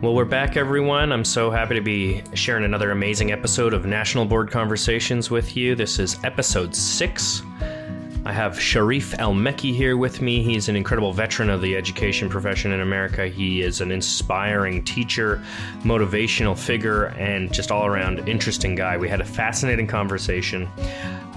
Well, we're back, everyone. I'm so happy to be sharing another amazing episode of National Board Conversations with you. This is episode six. I have Sharif El-Mekki here with me. He's an incredible veteran of the education profession in America. He is an inspiring teacher, motivational figure, and just all around interesting guy. We had a fascinating conversation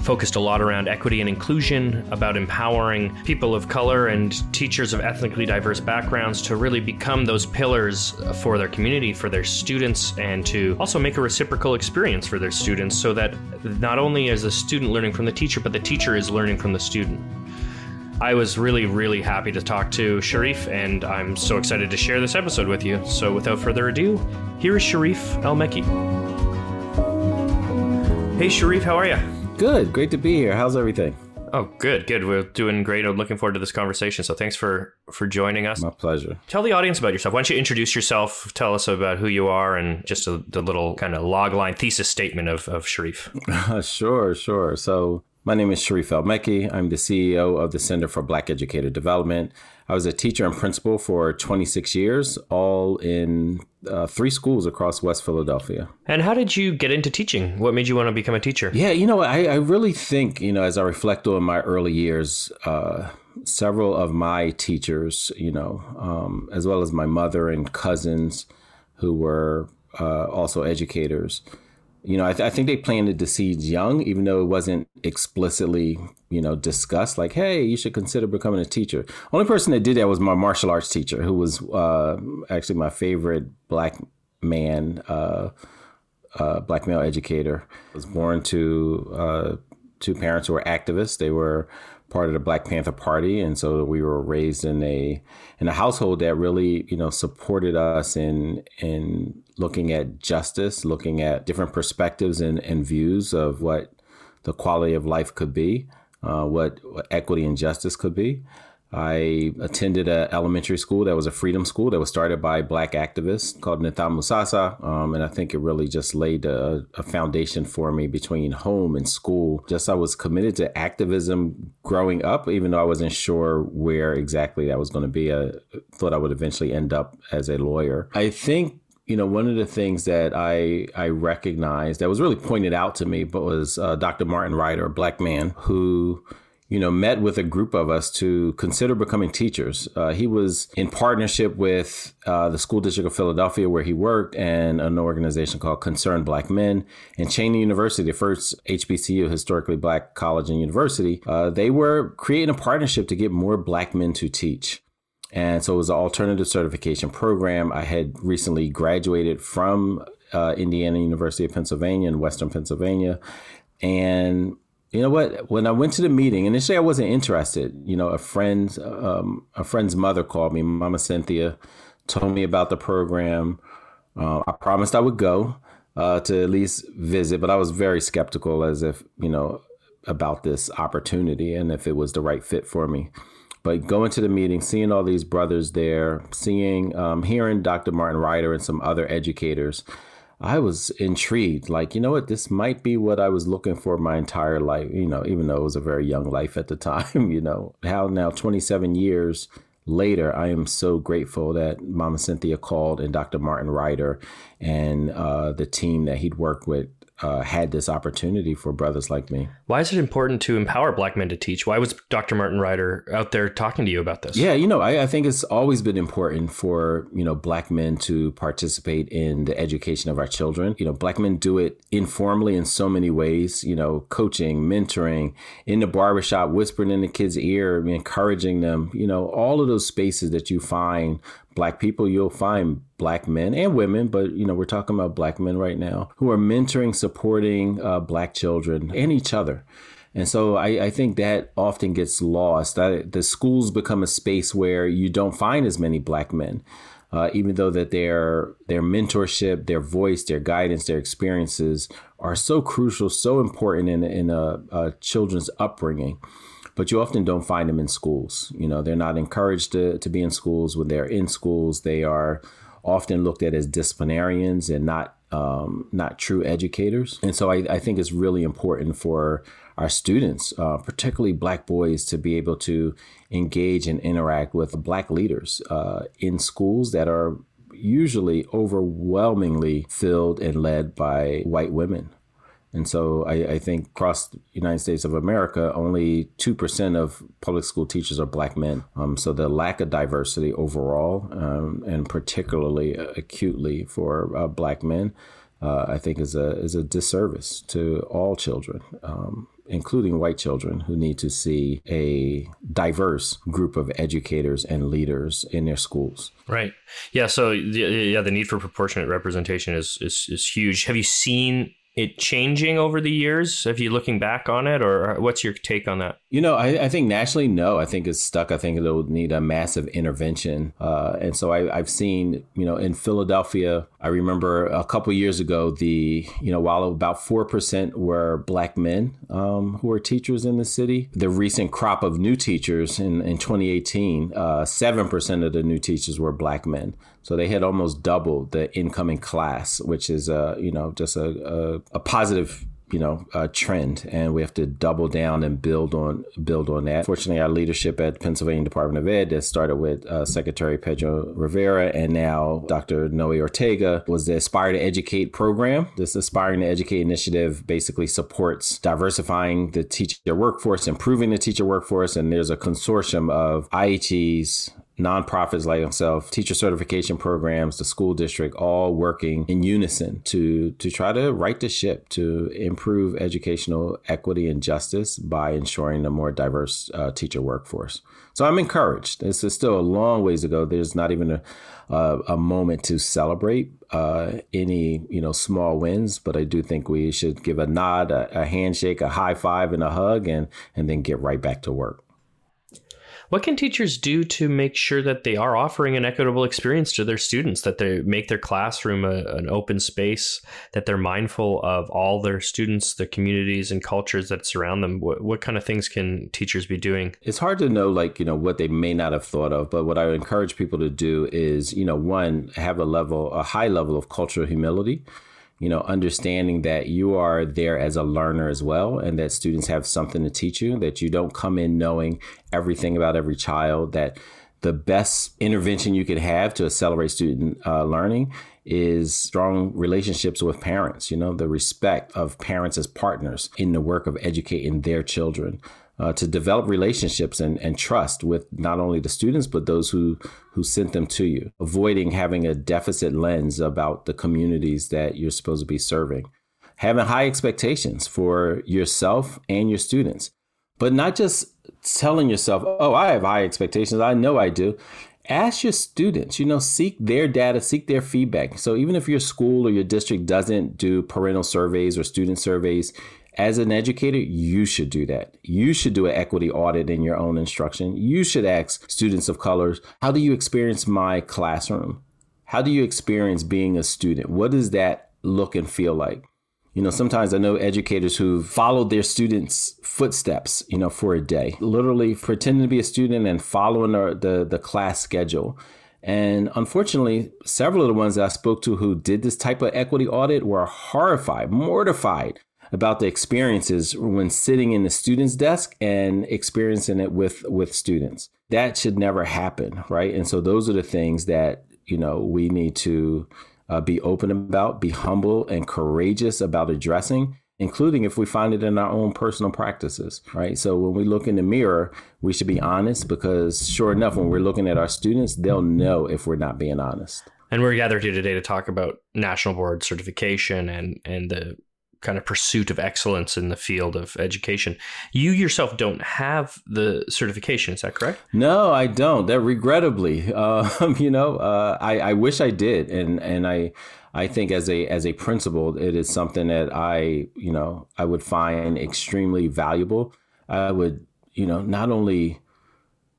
focused a lot around equity and inclusion, about empowering people of color and teachers of ethnically diverse backgrounds to really become those pillars for their community, for their students, and to also make a reciprocal experience for their students so that not only is the student learning from the teacher, but the teacher is learning from the student. I was really, really happy to talk to Sharif, and I'm so excited to share this episode with you. So, without further ado, here is Sharif El-Mekki. Hey, Sharif, how are you? Good. Great to be here. How's everything? Oh, good, good. We're doing great. I'm looking forward to this conversation. So thanks for for joining us. My pleasure. Tell the audience about yourself. Why don't you introduce yourself? Tell us about who you are and just a, the little kind of log line thesis statement of, of Sharif. sure, sure. So my name is Sharif El-Mekki. I'm the CEO of the Center for Black Educator Development. I was a teacher and principal for 26 years, all in uh, three schools across West Philadelphia. And how did you get into teaching? What made you want to become a teacher? Yeah, you know, I, I really think, you know, as I reflect on my early years, uh, several of my teachers, you know, um, as well as my mother and cousins who were uh, also educators, you know, I, th- I, think they planted the seeds young, even though it wasn't explicitly, you know, discussed. Like, hey, you should consider becoming a teacher. Only person that did that was my martial arts teacher, who was uh, actually my favorite black man, uh, uh, black male educator. I was born to uh, two parents who were activists. They were part of the Black Panther Party, and so we were raised in a in a household that really you know supported us in in looking at justice, looking at different perspectives and, and views of what the quality of life could be, uh, what, what equity and justice could be. I attended an elementary school that was a freedom school that was started by black activists called Nidhamu Sasa. Um, and I think it really just laid a, a, foundation for me between home and school. Just I was committed to activism growing up, even though I wasn't sure where exactly that was going to be. I thought I would eventually end up as a lawyer. I think you know, one of the things that I I recognized that was really pointed out to me, but was uh, Dr. Martin Ryder, a black man who you know, met with a group of us to consider becoming teachers. Uh, he was in partnership with uh, the School District of Philadelphia, where he worked, and an organization called Concerned Black Men. And Cheyney University, the first HBCU, historically black college and university, uh, they were creating a partnership to get more black men to teach. And so it was an alternative certification program. I had recently graduated from uh, Indiana University of Pennsylvania in Western Pennsylvania. And you know what? When I went to the meeting, initially I wasn't interested. You know, a friend, um, a friend's mother called me, Mama Cynthia, told me about the program. Uh, I promised I would go uh, to at least visit, but I was very skeptical, as if you know about this opportunity and if it was the right fit for me. But going to the meeting, seeing all these brothers there, seeing, um, hearing Dr. Martin Ryder and some other educators, I was intrigued. Like, you know what? This might be what I was looking for my entire life, you know, even though it was a very young life at the time, you know. How now, 27 years later, I am so grateful that Mama Cynthia called and Dr. Martin Ryder and uh, the team that he'd worked with uh, had this opportunity for brothers like me. Why is it important to empower black men to teach? Why was Dr. Martin Ryder out there talking to you about this? Yeah, you know, I, I, think it's always been important for, you know, black men to participate in the education of our children. You know, black men do it informally in so many ways, you know, coaching, mentoring, in the barbershop, whispering in the kids' ear, encouraging them, you know, all of those spaces that you find black people, you'll find black men and women, but you know, we're talking about black men right now who are mentoring, supporting uh, black children and each other. And so I, I, think that often gets lost. That the schools become a space where you don't find as many black men, uh, even though that their their mentorship, their voice, their guidance, their experiences are so crucial, so important in in a, a children's upbringing but you often don't find them in schools. You know, they're not encouraged to, to be in schools. When they're in schools, they are often looked at as disciplinarians and not um, not true educators. And so I, I, think it's really important for our students, uh, particularly Black boys, to be able to engage and interact with Black leaders uh, in schools that are usually overwhelmingly filled and led by white women. And so I, I, think across the United States of America, only 2% of public school teachers are black men. Um, so the lack of diversity overall, um, and particularly acutely for uh, black men, uh, I think is a, is a disservice to all children. Um, including white children who need to see a diverse group of educators and leaders in their schools. Right. Yeah. So yeah, the need for proportionate representation is is, is huge. Have you seen it changing over the years? If you looking back on it, or what's your take on that? You know, I, I think nationally, no. I think it's stuck. I think it'll need a massive intervention. Uh, and so I, have seen, you know, in Philadelphia, I remember a couple years ago, the, you know, while about 4% were black men um, who were teachers in the city, the recent crop of new teachers in, in 2018, uh, 7% of the new teachers were black men. So they had almost doubled the incoming class, which is, uh, you know, just a, a, a positive you know trend and we have to double down and build on build on that. Fortunately our leadership at pennsylvania department of ed that started with uh, secretary pedro rivera and now dr noe ortega was the aspire to educate program. This aspiring to educate initiative basically supports diversifying the teacher workforce improving the teacher workforce and there's a consortium of IHEs nonprofits like myself, teacher certification programs, the school district, all working in unison to to try to right the ship to improve educational equity and justice by ensuring a more diverse uh, teacher workforce. So I'm encouraged. This is still a long ways to go. There's not even a a moment to celebrate uh, any you know small wins, but I do think we should give a nod, a, a handshake, a high five, and a hug, and and then get right back to work. What can teachers do to make sure that they are offering an equitable experience to their students, that they make their classroom a, an open space, that they're mindful of all their students, the communities and cultures that surround them? What, what kind of things can teachers be doing? It's hard to know, like, you know, what they may not have thought of, but what I would encourage people to do is, you know, one, have a level, a high level of cultural humility you know, understanding that you are there as a learner as well, and that students have something to teach you, that you don't come in knowing everything about every child, that the best intervention you could have to accelerate student uh, learning is strong relationships with parents, you know, the respect of parents as partners in the work of educating their children uh, to develop relationships and, and trust with not only the students but those who who sent them to you. Avoiding having a deficit lens about the communities that you're supposed to be serving. Having high expectations for yourself and your students. But not just telling yourself oh i have high expectations. I know i do. Ask your students you know seek their data seek their feedback. So even if your school or your district doesn't do parental surveys or student surveys as an educator, you should do that. You should do an equity audit in your own instruction. You should ask students of colors, how do you experience my classroom? How do you experience being a student? What does that look and feel like? You know, sometimes I know educators who've followed their students' footsteps, you know, for a day, literally pretending to be a student and following the, the, class schedule. And unfortunately, several of the ones I spoke to who did this type of equity audit were horrified, mortified about the experiences when sitting in the student's desk and experiencing it with with students. That should never happen, right? And so those are the things that you know we need to uh, be open about, be humble and courageous about addressing, including if we find it in our own personal practices, right? So when we look in the mirror, we should be honest because sure enough, when we're looking at our students, they'll know if we're not being honest. And we're gathered here today to talk about national board certification and and the kind of pursuit of excellence in the field of education. You yourself don't have the certification, is that correct? No, I don't. That regrettably, uh, you know, uh, I, I wish I did, and and I I think as a as a principal, it is something that I you know I would find extremely valuable. I would you know not only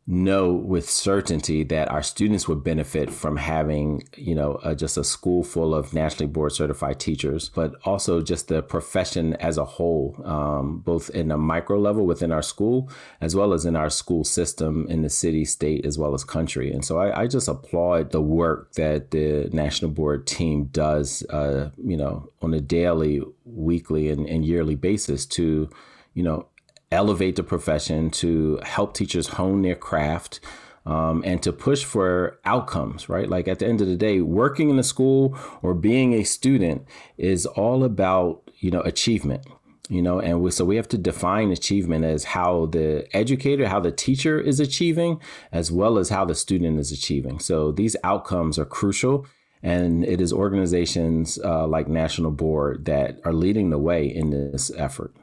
know with certainty that our students would benefit from having, you know, uh, just a school full of nationally board certified teachers, but also just the profession as a whole, um, both in a micro level within our school, as well as in our school system in the city, state, as well as country. And so I, I just applaud the work that the national board team does, uh, you know, on a daily, weekly, and, and yearly basis to, you know, elevate the profession, to help teachers hone their craft, um, and to push for outcomes, right? Like at the end of the day, working in a school or being a student is all about, you know, achievement you know? And we, so we have to define achievement as how the educator how the teacher is achieving as well as how the student is achieving. So these outcomes are crucial and it is organizations uh, like national board that are leading the way in this effort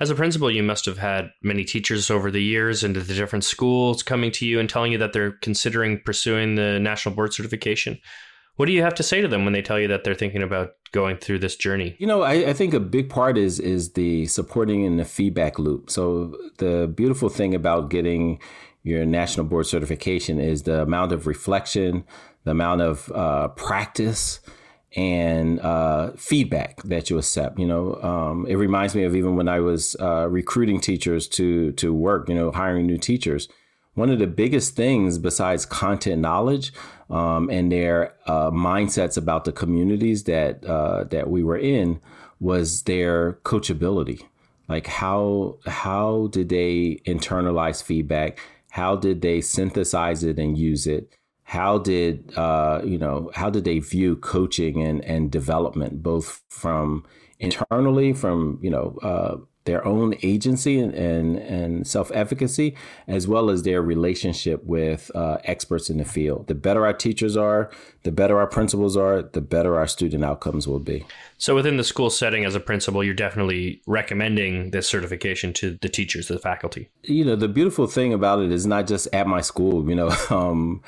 as a principal, you must have had many teachers over the years into the different schools coming to you and telling you that they're considering pursuing the national board certification. What do you have to say to them when they tell you that they're thinking about going through this journey? You know, I, I, think a big part is is the supporting and the feedback loop. So the beautiful thing about getting your national board certification is the amount of reflection, the amount of uh, practice, and uh, feedback that you accept. You know, um, it reminds me of even when I was uh, recruiting teachers to to work. You know, hiring new teachers one of the biggest things besides content knowledge um, and their uh, mindsets about the communities that uh, that we were in was their coachability. Like how how did they internalize feedback? How did they synthesize it and use it? How did uh, you know? How did they view coaching and and development, both from internally, from you know uh, their own agency and, and, and self efficacy, as well as their relationship with uh, experts in the field. The better our teachers are, the better our principals are, the better our student outcomes will be. So, within the school setting as a principal, you're definitely recommending this certification to the teachers, the faculty. You know, the beautiful thing about it is not just at my school, you know, um,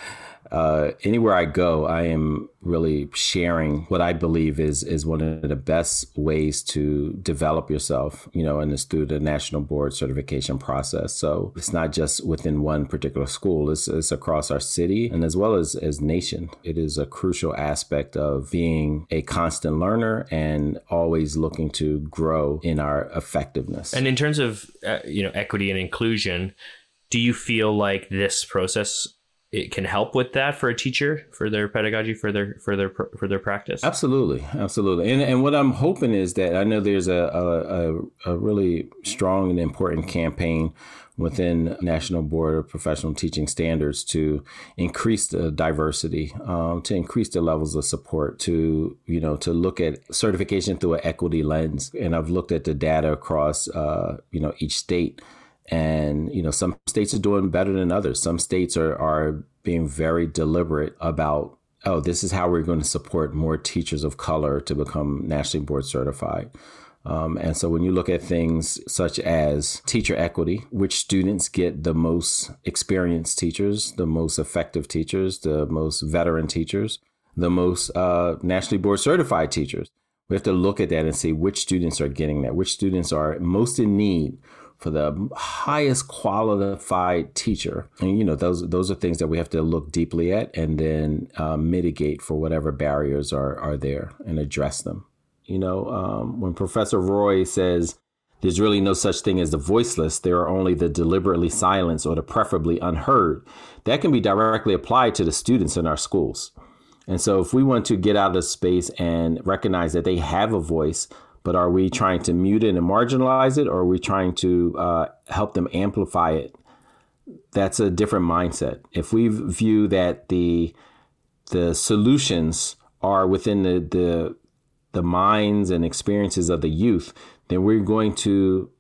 uh, anywhere I go, I am really sharing what I believe is is one of the best ways to develop yourself. You know, and it's through the national board certification process. So it's not just within one particular school; it's, it's across our city and as well as as nation. It is a crucial aspect of being a constant learner and always looking to grow in our effectiveness. And in terms of uh, you know equity and inclusion, do you feel like this process it can help with that for a teacher for their pedagogy for their for their for their practice? Absolutely. Absolutely. And and what i'm hoping is that i know there's a a, a really strong and important campaign within national board of professional teaching standards to increase the diversity um, to increase the levels of support to you know to look at certification through an equity lens and i've looked at the data across uh, you know each state and, you know, some states are doing better than others. Some states are, are being very deliberate about, oh, this is how we're going to support more teachers of color to become nationally board certified. Um, and so when you look at things such as teacher equity, which students get the most experienced teachers, the most effective teachers, the most veteran teachers, the most uh, nationally board certified teachers, we have to look at that and see which students are getting that, which students are most in need for the highest qualified teacher. And you know, those those are things that we have to look deeply at and then uh, mitigate for whatever barriers are are there and address them. You know, um, when Professor Roy says there's really no such thing as the voiceless, there are only the deliberately silenced or the preferably unheard. That can be directly applied to the students in our schools. And so, if we want to get out of space and recognize that they have a voice, but are we trying to mute it and marginalize it or are we trying to uh, help them amplify it that's a different mindset if we view that the the solutions are within the the the minds and experiences of the youth then we're going to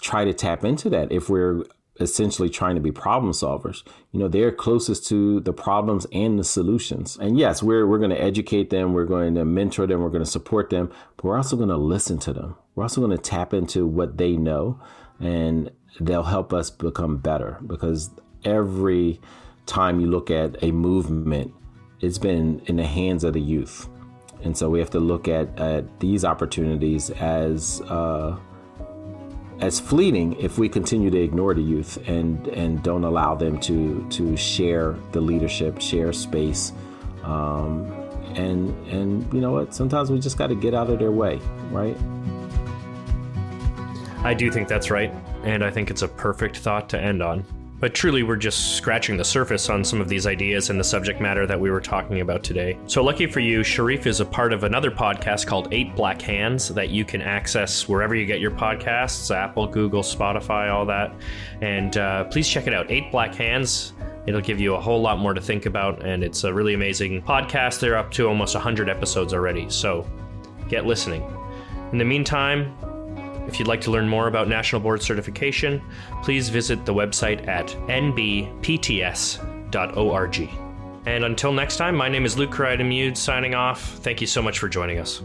try to tap into that if we're essentially trying to be problem solvers. You know, they're closest to the problems and the solutions. And yes, we're we're going to educate them, we're going to mentor them, we're going to support them, but we're also going to listen to them. We're also going to tap into what they know and they'll help us become better because every time you look at a movement, it's been in the hands of the youth. And so we have to look at, at these opportunities as uh, as fleeting if we continue to ignore the youth and and don't allow them to to share the leadership, share space, um, and and you know what? Sometimes we just got to get out of their way, right? I do think that's right, and I think it's a perfect thought to end on. But truly, we're just scratching the surface on some of these ideas and the subject matter that we were talking about today. So, lucky for you, Sharif is a part of another podcast called Eight Black Hands that you can access wherever you get your podcasts Apple, Google, Spotify, all that. And uh, please check it out Eight Black Hands. It'll give you a whole lot more to think about, and it's a really amazing podcast. They're up to almost 100 episodes already, so get listening. In the meantime, if you'd like to learn more about National Board Certification, please visit the website at nbpts.org. And until next time, my name is Luke Cridemude signing off. Thank you so much for joining us.